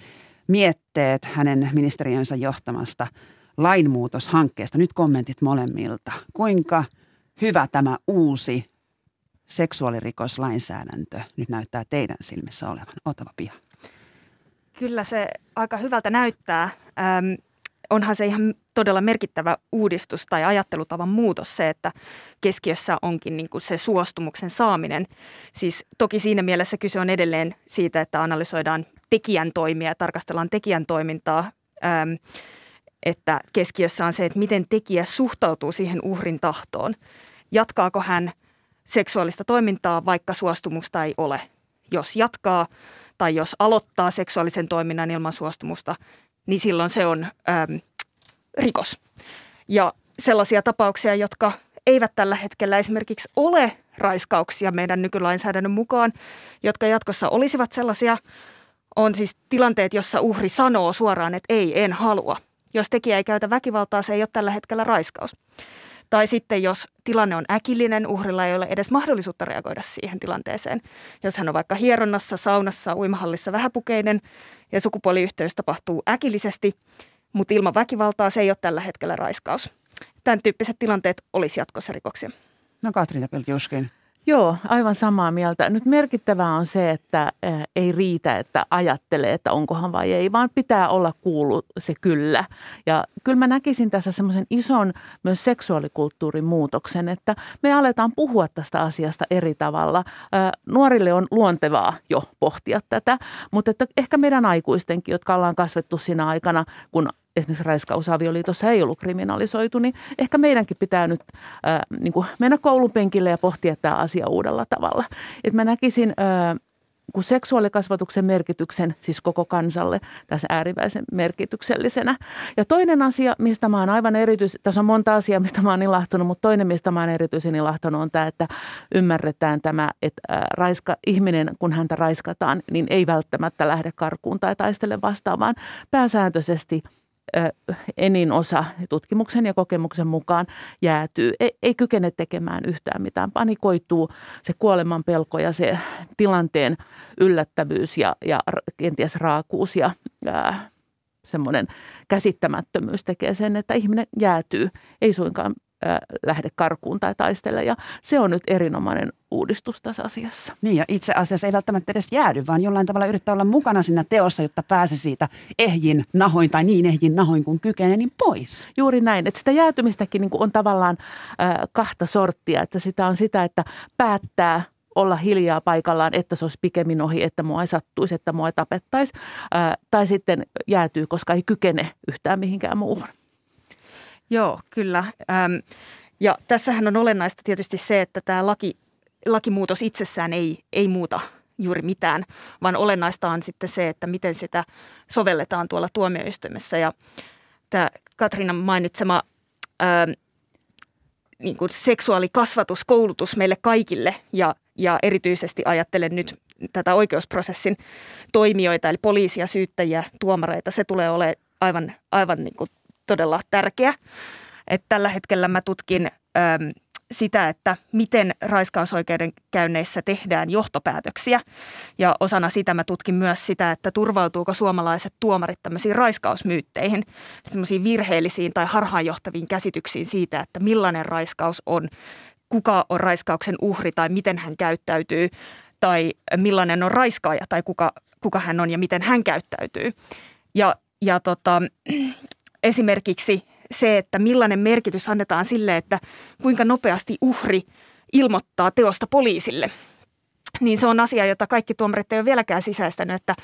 mietteet hänen ministeriönsä johtamasta lainmuutoshankkeesta. Nyt kommentit molemmilta. Kuinka hyvä tämä uusi seksuaalirikoslainsäädäntö nyt näyttää teidän silmissä olevan? Otava piha. Kyllä se aika hyvältä näyttää. Ähm, onhan se ihan todella merkittävä uudistus tai ajattelutavan muutos se, että keskiössä onkin niin kuin se suostumuksen saaminen. Siis toki siinä mielessä kyse on edelleen siitä, että analysoidaan tekijän toimia ja tarkastellaan tekijän toimintaa. Ähm, että keskiössä on se, että miten tekijä suhtautuu siihen uhrin tahtoon. Jatkaako hän – seksuaalista toimintaa, vaikka suostumusta ei ole. Jos jatkaa tai jos aloittaa seksuaalisen toiminnan ilman suostumusta, niin silloin se on äm, rikos. Ja sellaisia tapauksia, jotka eivät tällä hetkellä esimerkiksi ole raiskauksia meidän nykylainsäädännön mukaan, jotka jatkossa olisivat sellaisia, on siis tilanteet, jossa uhri sanoo suoraan, että ei, en halua. Jos tekijä ei käytä väkivaltaa, se ei ole tällä hetkellä raiskaus. Tai sitten jos tilanne on äkillinen, uhrilla ei ole edes mahdollisuutta reagoida siihen tilanteeseen. Jos hän on vaikka hieronnassa, saunassa, uimahallissa vähäpukeinen ja sukupuoliyhteys tapahtuu äkillisesti, mutta ilman väkivaltaa se ei ole tällä hetkellä raiskaus. Tämän tyyppiset tilanteet olisi jatkossa rikoksia. No Katriina Pelkiuskin. Joo, aivan samaa mieltä. Nyt merkittävää on se, että ei riitä, että ajattelee, että onkohan vai ei, vaan pitää olla kuullut se kyllä. Ja kyllä mä näkisin tässä semmoisen ison myös seksuaalikulttuurin muutoksen, että me aletaan puhua tästä asiasta eri tavalla. Nuorille on luontevaa jo pohtia tätä, mutta että ehkä meidän aikuistenkin, jotka ollaan kasvettu siinä aikana, kun esimerkiksi raiskausavioliitossa ei ollut kriminalisoitu, niin ehkä meidänkin pitää nyt ää, niin kuin mennä koulupenkille ja pohtia tämä asia uudella tavalla. Et mä näkisin ää, kun seksuaalikasvatuksen merkityksen, siis koko kansalle, tässä äärimmäisen merkityksellisenä. Ja toinen asia, mistä mä oon aivan erityisen, tässä on monta asiaa, mistä mä oon ilahtunut, mutta toinen, mistä mä oon erityisen ilahtunut, on tämä, että ymmärretään tämä, että raiska, ihminen, kun häntä raiskataan, niin ei välttämättä lähde karkuun tai taistele vastaan, vaan pääsääntöisesti – enin osa tutkimuksen ja kokemuksen mukaan jäätyy, ei, ei kykene tekemään yhtään mitään. Panikoituu se kuoleman pelko ja se tilanteen yllättävyys ja, ja kenties raakuus ja ää, semmoinen käsittämättömyys tekee sen, että ihminen jäätyy, ei suinkaan lähde karkuun tai taistele. Ja se on nyt erinomainen uudistus tässä asiassa. Niin ja itse asiassa ei välttämättä edes jäädy, vaan jollain tavalla yrittää olla mukana siinä teossa, jotta pääse siitä ehjin nahoin tai niin ehjin nahoin kuin kykenee, niin pois. Juuri näin, että sitä jäätymistäkin niin on tavallaan äh, kahta sorttia, että sitä on sitä, että päättää olla hiljaa paikallaan, että se olisi pikemmin ohi, että mua ei sattuisi, että mua ei tapettaisi. Äh, tai sitten jäätyy, koska ei kykene yhtään mihinkään muuhun. Joo, kyllä. Ähm, ja tässähän on olennaista tietysti se, että tämä laki, lakimuutos itsessään ei, ei muuta juuri mitään, vaan olennaista on sitten se, että miten sitä sovelletaan tuolla tuomioistuimessa. Ja tämä Katrinan mainitsema ää, niin kuin seksuaalikasvatus, koulutus meille kaikille ja, ja erityisesti ajattelen nyt tätä oikeusprosessin toimijoita, eli poliisia, syyttäjiä, tuomareita, se tulee olemaan aivan, aivan niin kuin todella tärkeä. Et tällä hetkellä mä tutkin äm, sitä, että miten raiskausoikeudenkäynneissä tehdään johtopäätöksiä. Ja osana sitä mä tutkin myös sitä, että turvautuuko suomalaiset tuomarit tämmöisiin raiskausmyytteihin, semmoisiin virheellisiin tai harhaanjohtaviin käsityksiin siitä, että millainen raiskaus on, kuka on raiskauksen uhri tai miten hän käyttäytyy tai millainen on raiskaaja tai kuka, kuka hän on ja miten hän käyttäytyy. Ja, ja tota, esimerkiksi se, että millainen merkitys annetaan sille, että kuinka nopeasti uhri ilmoittaa teosta poliisille. Niin se on asia, jota kaikki tuomarit ei ole vieläkään sisäistänyt, että,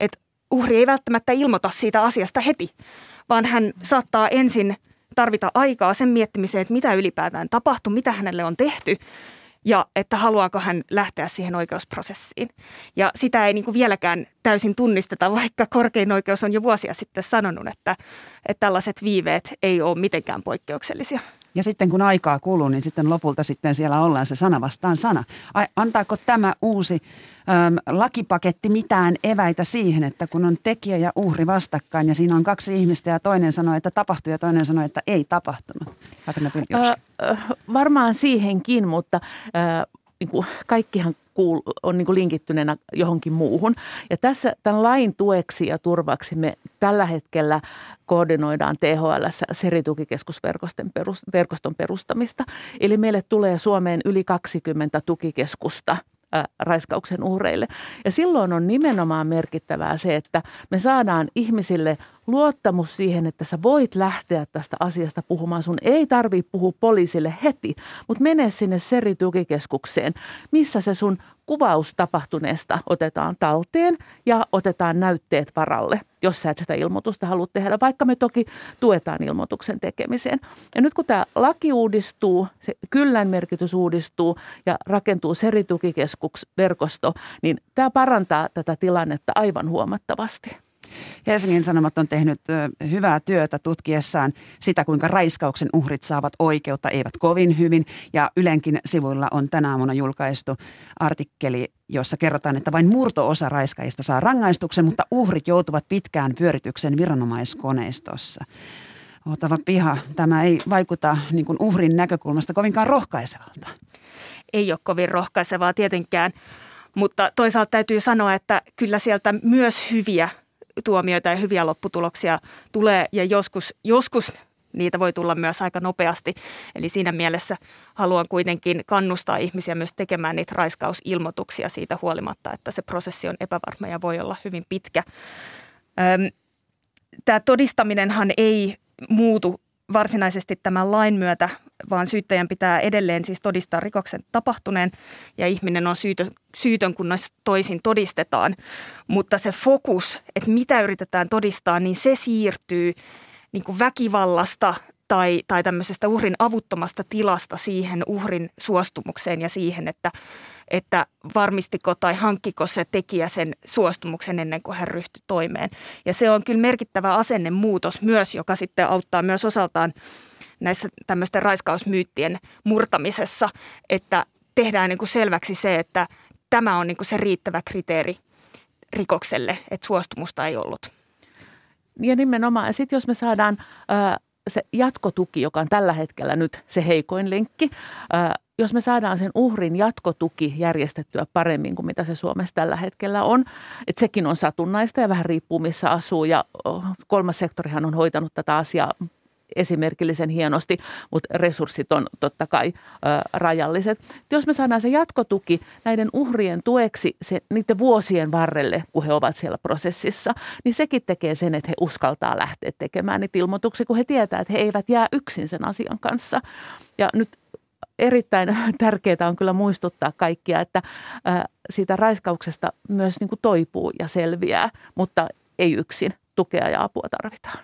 että uhri ei välttämättä ilmoita siitä asiasta heti, vaan hän saattaa ensin tarvita aikaa sen miettimiseen, että mitä ylipäätään tapahtuu, mitä hänelle on tehty ja että haluaako hän lähteä siihen oikeusprosessiin. Ja sitä ei niin kuin vieläkään täysin tunnisteta, vaikka korkein oikeus on jo vuosia sitten sanonut, että, että tällaiset viiveet ei ole mitenkään poikkeuksellisia. Ja sitten kun aikaa kuluu, niin sitten lopulta sitten siellä ollaan se sana vastaan sana. Ai, antaako tämä uusi äm, lakipaketti mitään eväitä siihen, että kun on tekijä ja uhri vastakkain ja siinä on kaksi ihmistä ja toinen sanoo, että tapahtui ja toinen sanoo, että ei tapahtunut? Ö, varmaan siihenkin, mutta ö, niin kuin kaikkihan kuul, on niin kuin linkittyneenä johonkin muuhun. Ja tässä tämän lain tueksi ja turvaksi me tällä hetkellä koordinoidaan THL seritukikeskusverkoston perustamista. Eli meille tulee Suomeen yli 20 tukikeskusta – raiskauksen uhreille. Ja silloin on nimenomaan merkittävää se, että me saadaan ihmisille luottamus siihen, että sä voit lähteä tästä asiasta puhumaan. Sun ei tarvi puhua poliisille heti, mutta mene sinne seritukikeskukseen, missä se sun kuvaus tapahtuneesta otetaan talteen ja otetaan näytteet varalle, jos sä et sitä ilmoitusta halua tehdä, vaikka me toki tuetaan ilmoituksen tekemiseen. Ja nyt kun tämä laki uudistuu, se kyllän merkitys uudistuu ja rakentuu seritukikeskusverkosto, niin tämä parantaa tätä tilannetta aivan huomattavasti. Helsingin Sanomat on tehnyt hyvää työtä tutkiessaan sitä, kuinka raiskauksen uhrit saavat oikeutta, eivät kovin hyvin. Ja Ylenkin sivuilla on tänä aamuna julkaistu artikkeli, jossa kerrotaan, että vain murto-osa raiskaajista saa rangaistuksen, mutta uhrit joutuvat pitkään pyörityksen viranomaiskoneistossa. Otava piha, tämä ei vaikuta niin kuin uhrin näkökulmasta kovinkaan rohkaisevalta. Ei ole kovin rohkaisevaa tietenkään, mutta toisaalta täytyy sanoa, että kyllä sieltä myös hyviä tuomioita ja hyviä lopputuloksia tulee ja joskus, joskus niitä voi tulla myös aika nopeasti. Eli siinä mielessä haluan kuitenkin kannustaa ihmisiä myös tekemään niitä raiskausilmoituksia siitä huolimatta, että se prosessi on epävarma ja voi olla hyvin pitkä. Tämä todistaminenhan ei muutu varsinaisesti tämän lain myötä, vaan syyttäjän pitää edelleen siis todistaa rikoksen tapahtuneen ja ihminen on syytön, syytön kun toisin todistetaan. Mutta se fokus, että mitä yritetään todistaa, niin se siirtyy niin kuin väkivallasta tai, tai tämmöisestä uhrin avuttomasta tilasta siihen uhrin suostumukseen ja siihen, että, että varmistiko tai hankkiko se tekijä sen suostumuksen ennen kuin hän ryhtyi toimeen. Ja se on kyllä merkittävä asennemuutos myös, joka sitten auttaa myös osaltaan näissä tämmöisten raiskausmyyttien murtamisessa, että tehdään niin kuin selväksi se, että tämä on niin kuin se riittävä kriteeri rikokselle, että suostumusta ei ollut. Ja nimenomaan, sitten jos me saadaan äh, se jatkotuki, joka on tällä hetkellä nyt se heikoin lenkki, jos me saadaan sen uhrin jatkotuki järjestettyä paremmin kuin mitä se Suomessa tällä hetkellä on, että sekin on satunnaista ja vähän riippuu missä asuu. Ja kolmas sektorihan on hoitanut tätä asiaa esimerkillisen hienosti, mutta resurssit on totta kai ö, rajalliset. Jos me saadaan se jatkotuki näiden uhrien tueksi se, niiden vuosien varrelle, kun he ovat siellä prosessissa, niin sekin tekee sen, että he uskaltaa lähteä tekemään niitä ilmoituksia, kun he tietää, että he eivät jää yksin sen asian kanssa. Ja nyt erittäin tärkeää on kyllä muistuttaa kaikkia, että siitä raiskauksesta myös niin kuin toipuu ja selviää, mutta ei yksin. Tukea ja apua tarvitaan.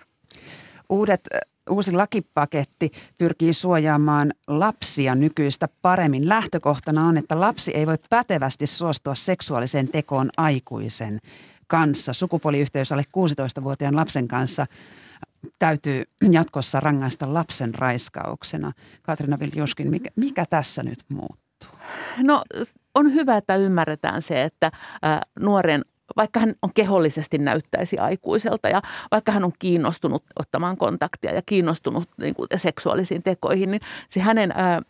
Uudet Uusi lakipaketti pyrkii suojaamaan lapsia nykyistä paremmin. Lähtökohtana on, että lapsi ei voi pätevästi suostua seksuaaliseen tekoon aikuisen kanssa. Sukupuoliyhteys alle 16-vuotiaan lapsen kanssa täytyy jatkossa rangaista lapsen raiskauksena. Katrina Viljuskin, mikä, mikä tässä nyt muuttuu? No on hyvä, että ymmärretään se, että nuoren vaikka hän on kehollisesti näyttäisi aikuiselta ja vaikka hän on kiinnostunut ottamaan kontaktia ja kiinnostunut niin kuin, seksuaalisiin tekoihin, niin se hänen ää,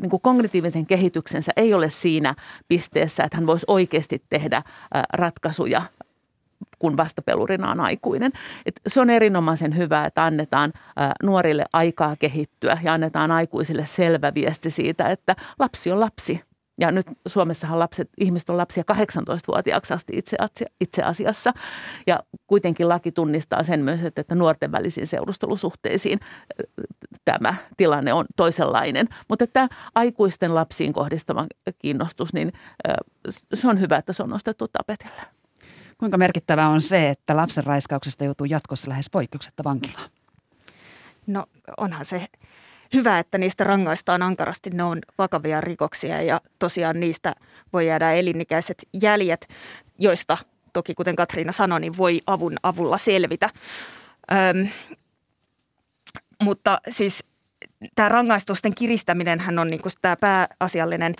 niin kuin kognitiivisen kehityksensä ei ole siinä pisteessä, että hän voisi oikeasti tehdä ää, ratkaisuja kun vastapelurina on aikuinen. Et se on erinomaisen hyvä, että annetaan ää, nuorille aikaa kehittyä ja annetaan aikuisille selvä viesti siitä, että lapsi on lapsi – ja nyt Suomessahan lapset, ihmiset on lapsia 18-vuotiaaksi asti itse, itse asiassa. Ja kuitenkin laki tunnistaa sen myös, että nuorten välisiin seurustelusuhteisiin tämä tilanne on toisenlainen. Mutta että aikuisten lapsiin kohdistava kiinnostus, niin se on hyvä, että se on nostettu tapetille. Kuinka merkittävää on se, että lapsen raiskauksesta joutuu jatkossa lähes poikkeuksetta vankilaan? No onhan se hyvä, että niistä rangaistaan ankarasti. Ne on vakavia rikoksia ja tosiaan niistä voi jäädä elinikäiset jäljet, joista toki kuten Katriina sanoi, niin voi avun avulla selvitä. Öm, mutta siis tämä rangaistusten kiristäminen hän on niinku tämä pääasiallinen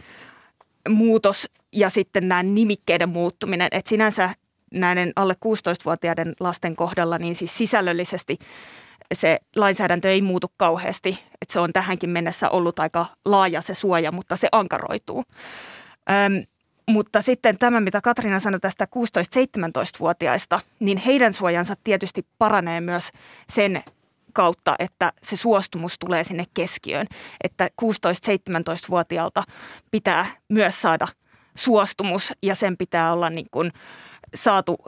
muutos ja sitten nämä nimikkeiden muuttuminen. Että sinänsä näiden alle 16-vuotiaiden lasten kohdalla niin siis sisällöllisesti se lainsäädäntö ei muutu kauheasti. Että se on tähänkin mennessä ollut aika laaja se suoja, mutta se ankaroituu. Öm, mutta sitten tämä, mitä Katrina sanoi tästä 16-17-vuotiaista, niin heidän suojansa tietysti paranee myös sen kautta, että se suostumus tulee sinne keskiöön. Että 16-17-vuotiaalta pitää myös saada suostumus ja sen pitää olla niin kuin saatu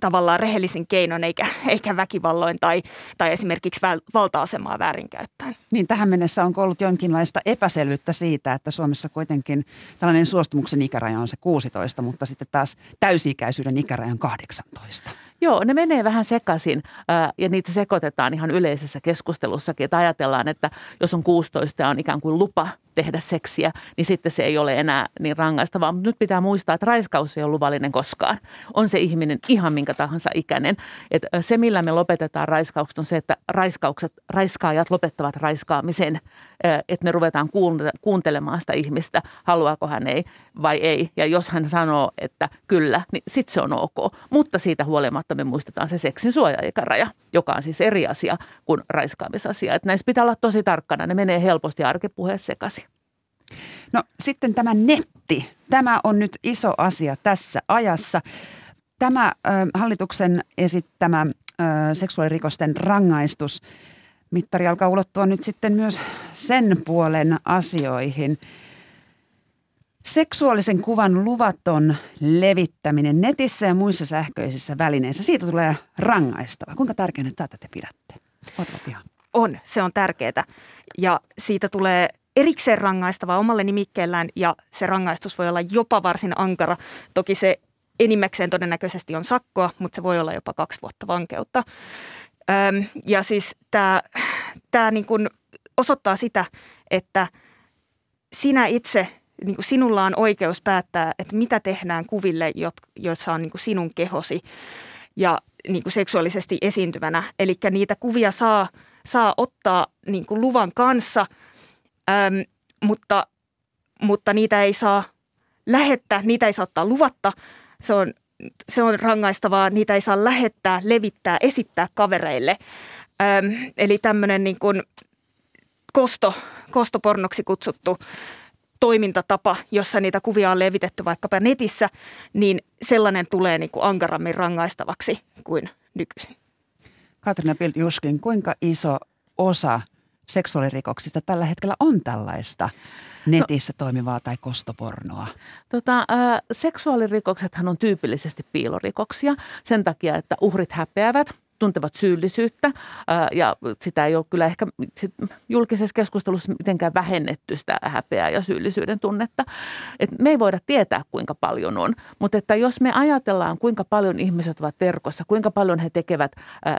tavallaan rehellisin keinon eikä, eikä väkivalloin tai, tai esimerkiksi valta-asemaa väärinkäyttäen. Niin tähän mennessä on ollut jonkinlaista epäselvyyttä siitä, että Suomessa kuitenkin tällainen suostumuksen ikäraja on se 16, mutta sitten taas täysi-ikäisyyden ikäraja on 18. Joo, ne menee vähän sekaisin ja niitä sekoitetaan ihan yleisessä keskustelussakin, että ajatellaan, että jos on 16 ja on ikään kuin lupa tehdä seksiä, niin sitten se ei ole enää niin rangaistavaa. Mutta nyt pitää muistaa, että raiskaus ei ole luvallinen koskaan. On se ihminen ihan minkä tahansa ikäinen. Et se, millä me lopetetaan raiskaukset, on se, että raiskaukset, raiskaajat lopettavat raiskaamisen. Että me ruvetaan kuuntelemaan sitä ihmistä, haluaako hän ei vai ei. Ja jos hän sanoo, että kyllä, niin sitten se on ok. Mutta siitä huolimatta me muistetaan se seksin suojaikäraja, joka on siis eri asia kuin raiskaamisasia. Että näissä pitää olla tosi tarkkana. Ne menee helposti arkipuheessa sekaisin. No sitten tämä netti. Tämä on nyt iso asia tässä ajassa. Tämä ö, hallituksen esittämä ö, seksuaalirikosten rangaistus mittari alkaa ulottua nyt sitten myös sen puolen asioihin. Seksuaalisen kuvan luvaton levittäminen netissä ja muissa sähköisissä välineissä, siitä tulee rangaistava. Kuinka tärkeänä tätä te pidätte? On, se on tärkeää. Ja siitä tulee erikseen rangaistava omalle nimikkeellään ja se rangaistus voi olla jopa varsin ankara. Toki se enimmäkseen todennäköisesti on sakkoa, mutta se voi olla jopa kaksi vuotta vankeutta. Öm, ja siis tämä, tämä niin osoittaa sitä, että sinä itse, niin sinulla on oikeus päättää, että mitä tehdään kuville, joissa on niin sinun kehosi ja niin seksuaalisesti esiintyvänä. Eli niitä kuvia saa, saa ottaa niin luvan kanssa, äm, mutta, mutta niitä ei saa lähettää, niitä ei saa ottaa luvatta. Se on, se on rangaistavaa, niitä ei saa lähettää, levittää, esittää kavereille. Äm, eli tämmöinen niin kuin kosto, kostopornoksi kutsuttu toimintatapa, jossa niitä kuvia on levitetty vaikkapa netissä, niin sellainen tulee niin kuin ankarammin rangaistavaksi kuin nykyisin. Katrina Bild-Juskin, kuinka iso osa seksuaalirikoksista tällä hetkellä on tällaista netissä no, toimivaa tai kostopornoa? Tota, äh, seksuaalirikoksethan on tyypillisesti piilorikoksia sen takia, että uhrit häpeävät – tuntevat syyllisyyttä ja sitä ei ole kyllä ehkä julkisessa keskustelussa mitenkään vähennetty sitä häpeää ja syyllisyyden tunnetta. Et me ei voida tietää, kuinka paljon on, mutta että jos me ajatellaan, kuinka paljon ihmiset ovat verkossa, kuinka paljon he tekevät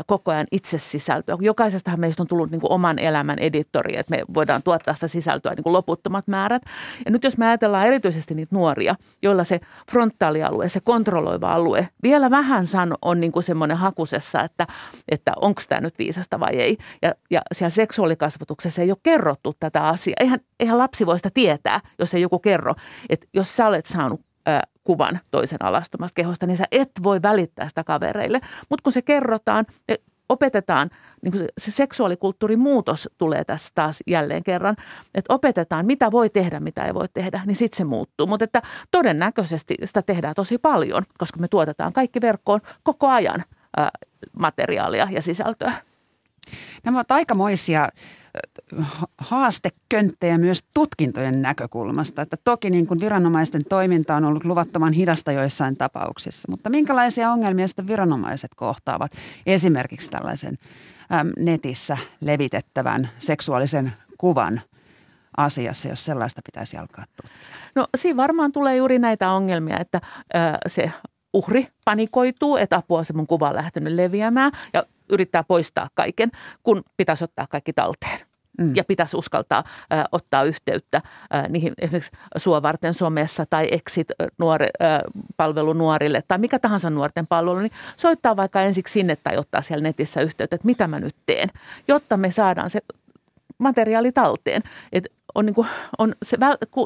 koko ajan itse sisältöä. Jokaisestahan meistä on tullut niin kuin oman elämän editori, että me voidaan tuottaa sitä sisältöä niin kuin loputtomat määrät. Ja nyt jos me ajatellaan erityisesti niitä nuoria, joilla se frontaalialue, se kontrolloiva alue vielä vähän on niin kuin semmoinen hakusessa, että että onko tämä nyt viisasta vai ei. Ja, ja siellä seksuaalikasvatuksessa ei ole kerrottu tätä asiaa. Eihän, eihän lapsi voi sitä tietää, jos ei joku kerro. Että jos sä olet saanut äh, kuvan toisen alastomasta kehosta, niin sä et voi välittää sitä kavereille. Mutta kun se kerrotaan, opetetaan, niin kuin se, se seksuaalikulttuurin muutos tulee tässä taas jälleen kerran, että opetetaan, mitä voi tehdä, mitä ei voi tehdä, niin sitten se muuttuu. Mutta että todennäköisesti sitä tehdään tosi paljon, koska me tuotetaan kaikki verkkoon koko ajan materiaalia ja sisältöä. Nämä ovat aikamoisia haastekönttejä myös tutkintojen näkökulmasta. Että toki niin kuin viranomaisten toiminta on ollut luvattoman hidasta joissain tapauksissa, mutta minkälaisia ongelmia sitten viranomaiset kohtaavat esimerkiksi tällaisen äm, netissä levitettävän seksuaalisen kuvan asiassa, jos sellaista pitäisi alkaa tutkia? No siinä varmaan tulee juuri näitä ongelmia, että ö, se uhri panikoituu, että apua se mun kuva on lähtenyt leviämään ja yrittää poistaa kaiken, kun pitäisi ottaa kaikki talteen. Mm. Ja pitäisi uskaltaa äh, ottaa yhteyttä äh, niihin esimerkiksi sua varten somessa tai exit nuori, äh, palvelu nuorille tai mikä tahansa nuorten palvelu, niin soittaa vaikka ensiksi sinne tai ottaa siellä netissä yhteyttä, että mitä mä nyt teen, jotta me saadaan se materiaali talteen. Et on, niin kuin, on se,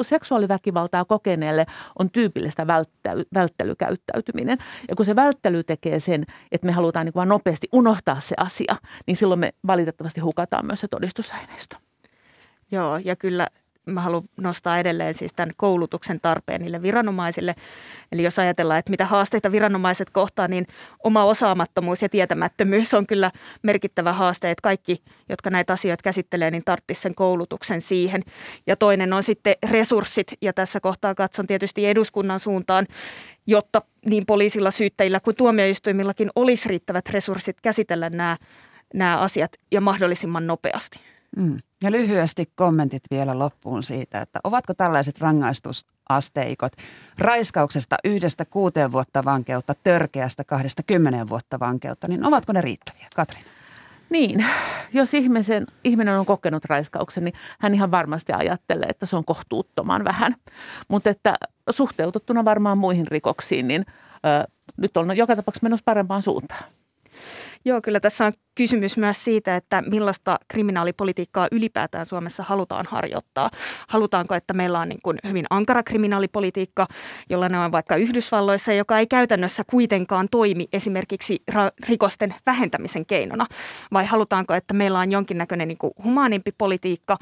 seksuaaliväkivaltaa kokeneelle on tyypillistä välttäy, välttelykäyttäytyminen. Ja kun se välttely tekee sen, että me halutaan niin kuin nopeasti unohtaa se asia, niin silloin me valitettavasti hukataan myös se todistusaineisto. Joo, ja kyllä mä haluan nostaa edelleen siis tämän koulutuksen tarpeen niille viranomaisille. Eli jos ajatellaan, että mitä haasteita viranomaiset kohtaa, niin oma osaamattomuus ja tietämättömyys on kyllä merkittävä haaste, että kaikki, jotka näitä asioita käsittelee, niin tarvitsisi sen koulutuksen siihen. Ja toinen on sitten resurssit, ja tässä kohtaa katson tietysti eduskunnan suuntaan, jotta niin poliisilla, syyttäjillä kuin tuomioistuimillakin olisi riittävät resurssit käsitellä nämä, nämä asiat ja mahdollisimman nopeasti. Mm. Ja lyhyesti kommentit vielä loppuun siitä, että ovatko tällaiset rangaistusasteikot raiskauksesta yhdestä kuuteen vuotta vankeutta, törkeästä kahdesta kymmenen vuotta vankeutta, niin ovatko ne riittäviä? Katri? Niin, jos ihmisen, ihminen on kokenut raiskauksen, niin hän ihan varmasti ajattelee, että se on kohtuuttoman vähän. Mutta että suhteutettuna varmaan muihin rikoksiin, niin ö, nyt on joka tapauksessa menossa parempaan suuntaan. Joo, kyllä tässä on kysymys myös siitä, että millaista kriminaalipolitiikkaa ylipäätään Suomessa halutaan harjoittaa. Halutaanko, että meillä on niin kuin hyvin ankara kriminaalipolitiikka, jolla ne on vaikka Yhdysvalloissa, joka ei käytännössä kuitenkaan toimi esimerkiksi rikosten vähentämisen keinona? Vai halutaanko, että meillä on jonkinnäköinen niin kuin humaanimpi politiikka,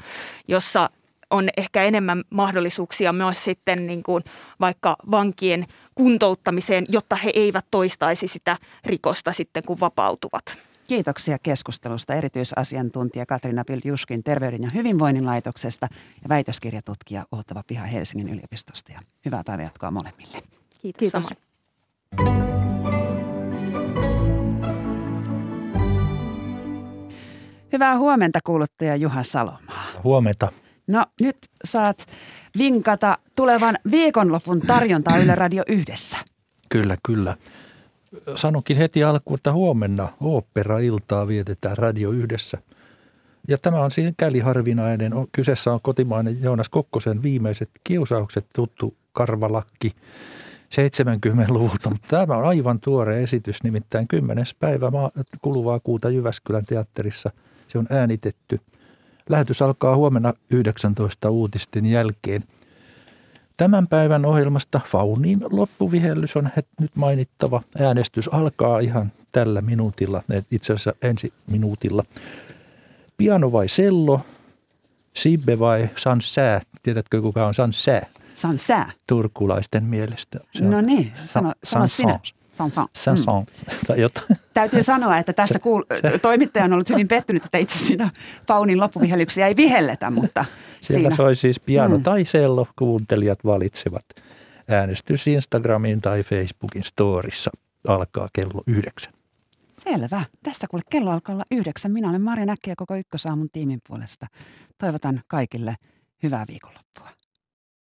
jossa on ehkä enemmän mahdollisuuksia myös sitten niin kuin vaikka vankien kuntouttamiseen, jotta he eivät toistaisi sitä rikosta sitten, kun vapautuvat. Kiitoksia keskustelusta erityisasiantuntija Katrina Piljuskin Terveyden ja hyvinvoinnin laitoksesta ja väitöskirjatutkija Ottava Piha Helsingin yliopistosta. Ja hyvää päivänjatkoa molemmille. Kiitos. Kiitos. Hyvää huomenta kuuluttaja Juha Salomaa. Huomenta. No nyt saat vinkata tulevan viikonlopun tarjontaa Yle Radio yhdessä. Kyllä, kyllä. sanonkin heti alkuun, että huomenna opera-iltaa vietetään Radio Yhdessä. Ja tämä on käli harvinainen. Kyseessä on kotimainen Joonas Kokkosen viimeiset kiusaukset, tuttu karvalakki 70-luvulta. Mutta tämä on aivan tuore esitys, nimittäin 10. päivä kuluvaa kuuta Jyväskylän teatterissa. Se on äänitetty. Lähetys alkaa huomenna 19 uutisten jälkeen – Tämän päivän ohjelmasta Faunin loppuvihellys on nyt mainittava. Äänestys alkaa ihan tällä minuutilla, itse asiassa ensi minuutilla. Piano vai sello, Sibbe vai Sansää? Tiedätkö kuka on Sansää? Sansää? Turkulaisten mielestä. Se no niin, sano, sano sinä. Sanson. Sanson. Mm. Jotain. Täytyy sanoa, että tässä kuul- se, toimittaja on ollut hyvin pettynyt, että itse asiassa Faunin loppuvihellyksiä ei vihelletä, mutta Siellä siinä. soi siis piano mm. tai sello, kuuntelijat valitsevat. Äänestys Instagramin tai Facebookin storissa alkaa kello yhdeksän. Selvä. Tässä kuule kello alkaa olla yhdeksän. Minä olen Marja Näkki ja koko Ykkösaamun tiimin puolesta. Toivotan kaikille hyvää viikonloppua.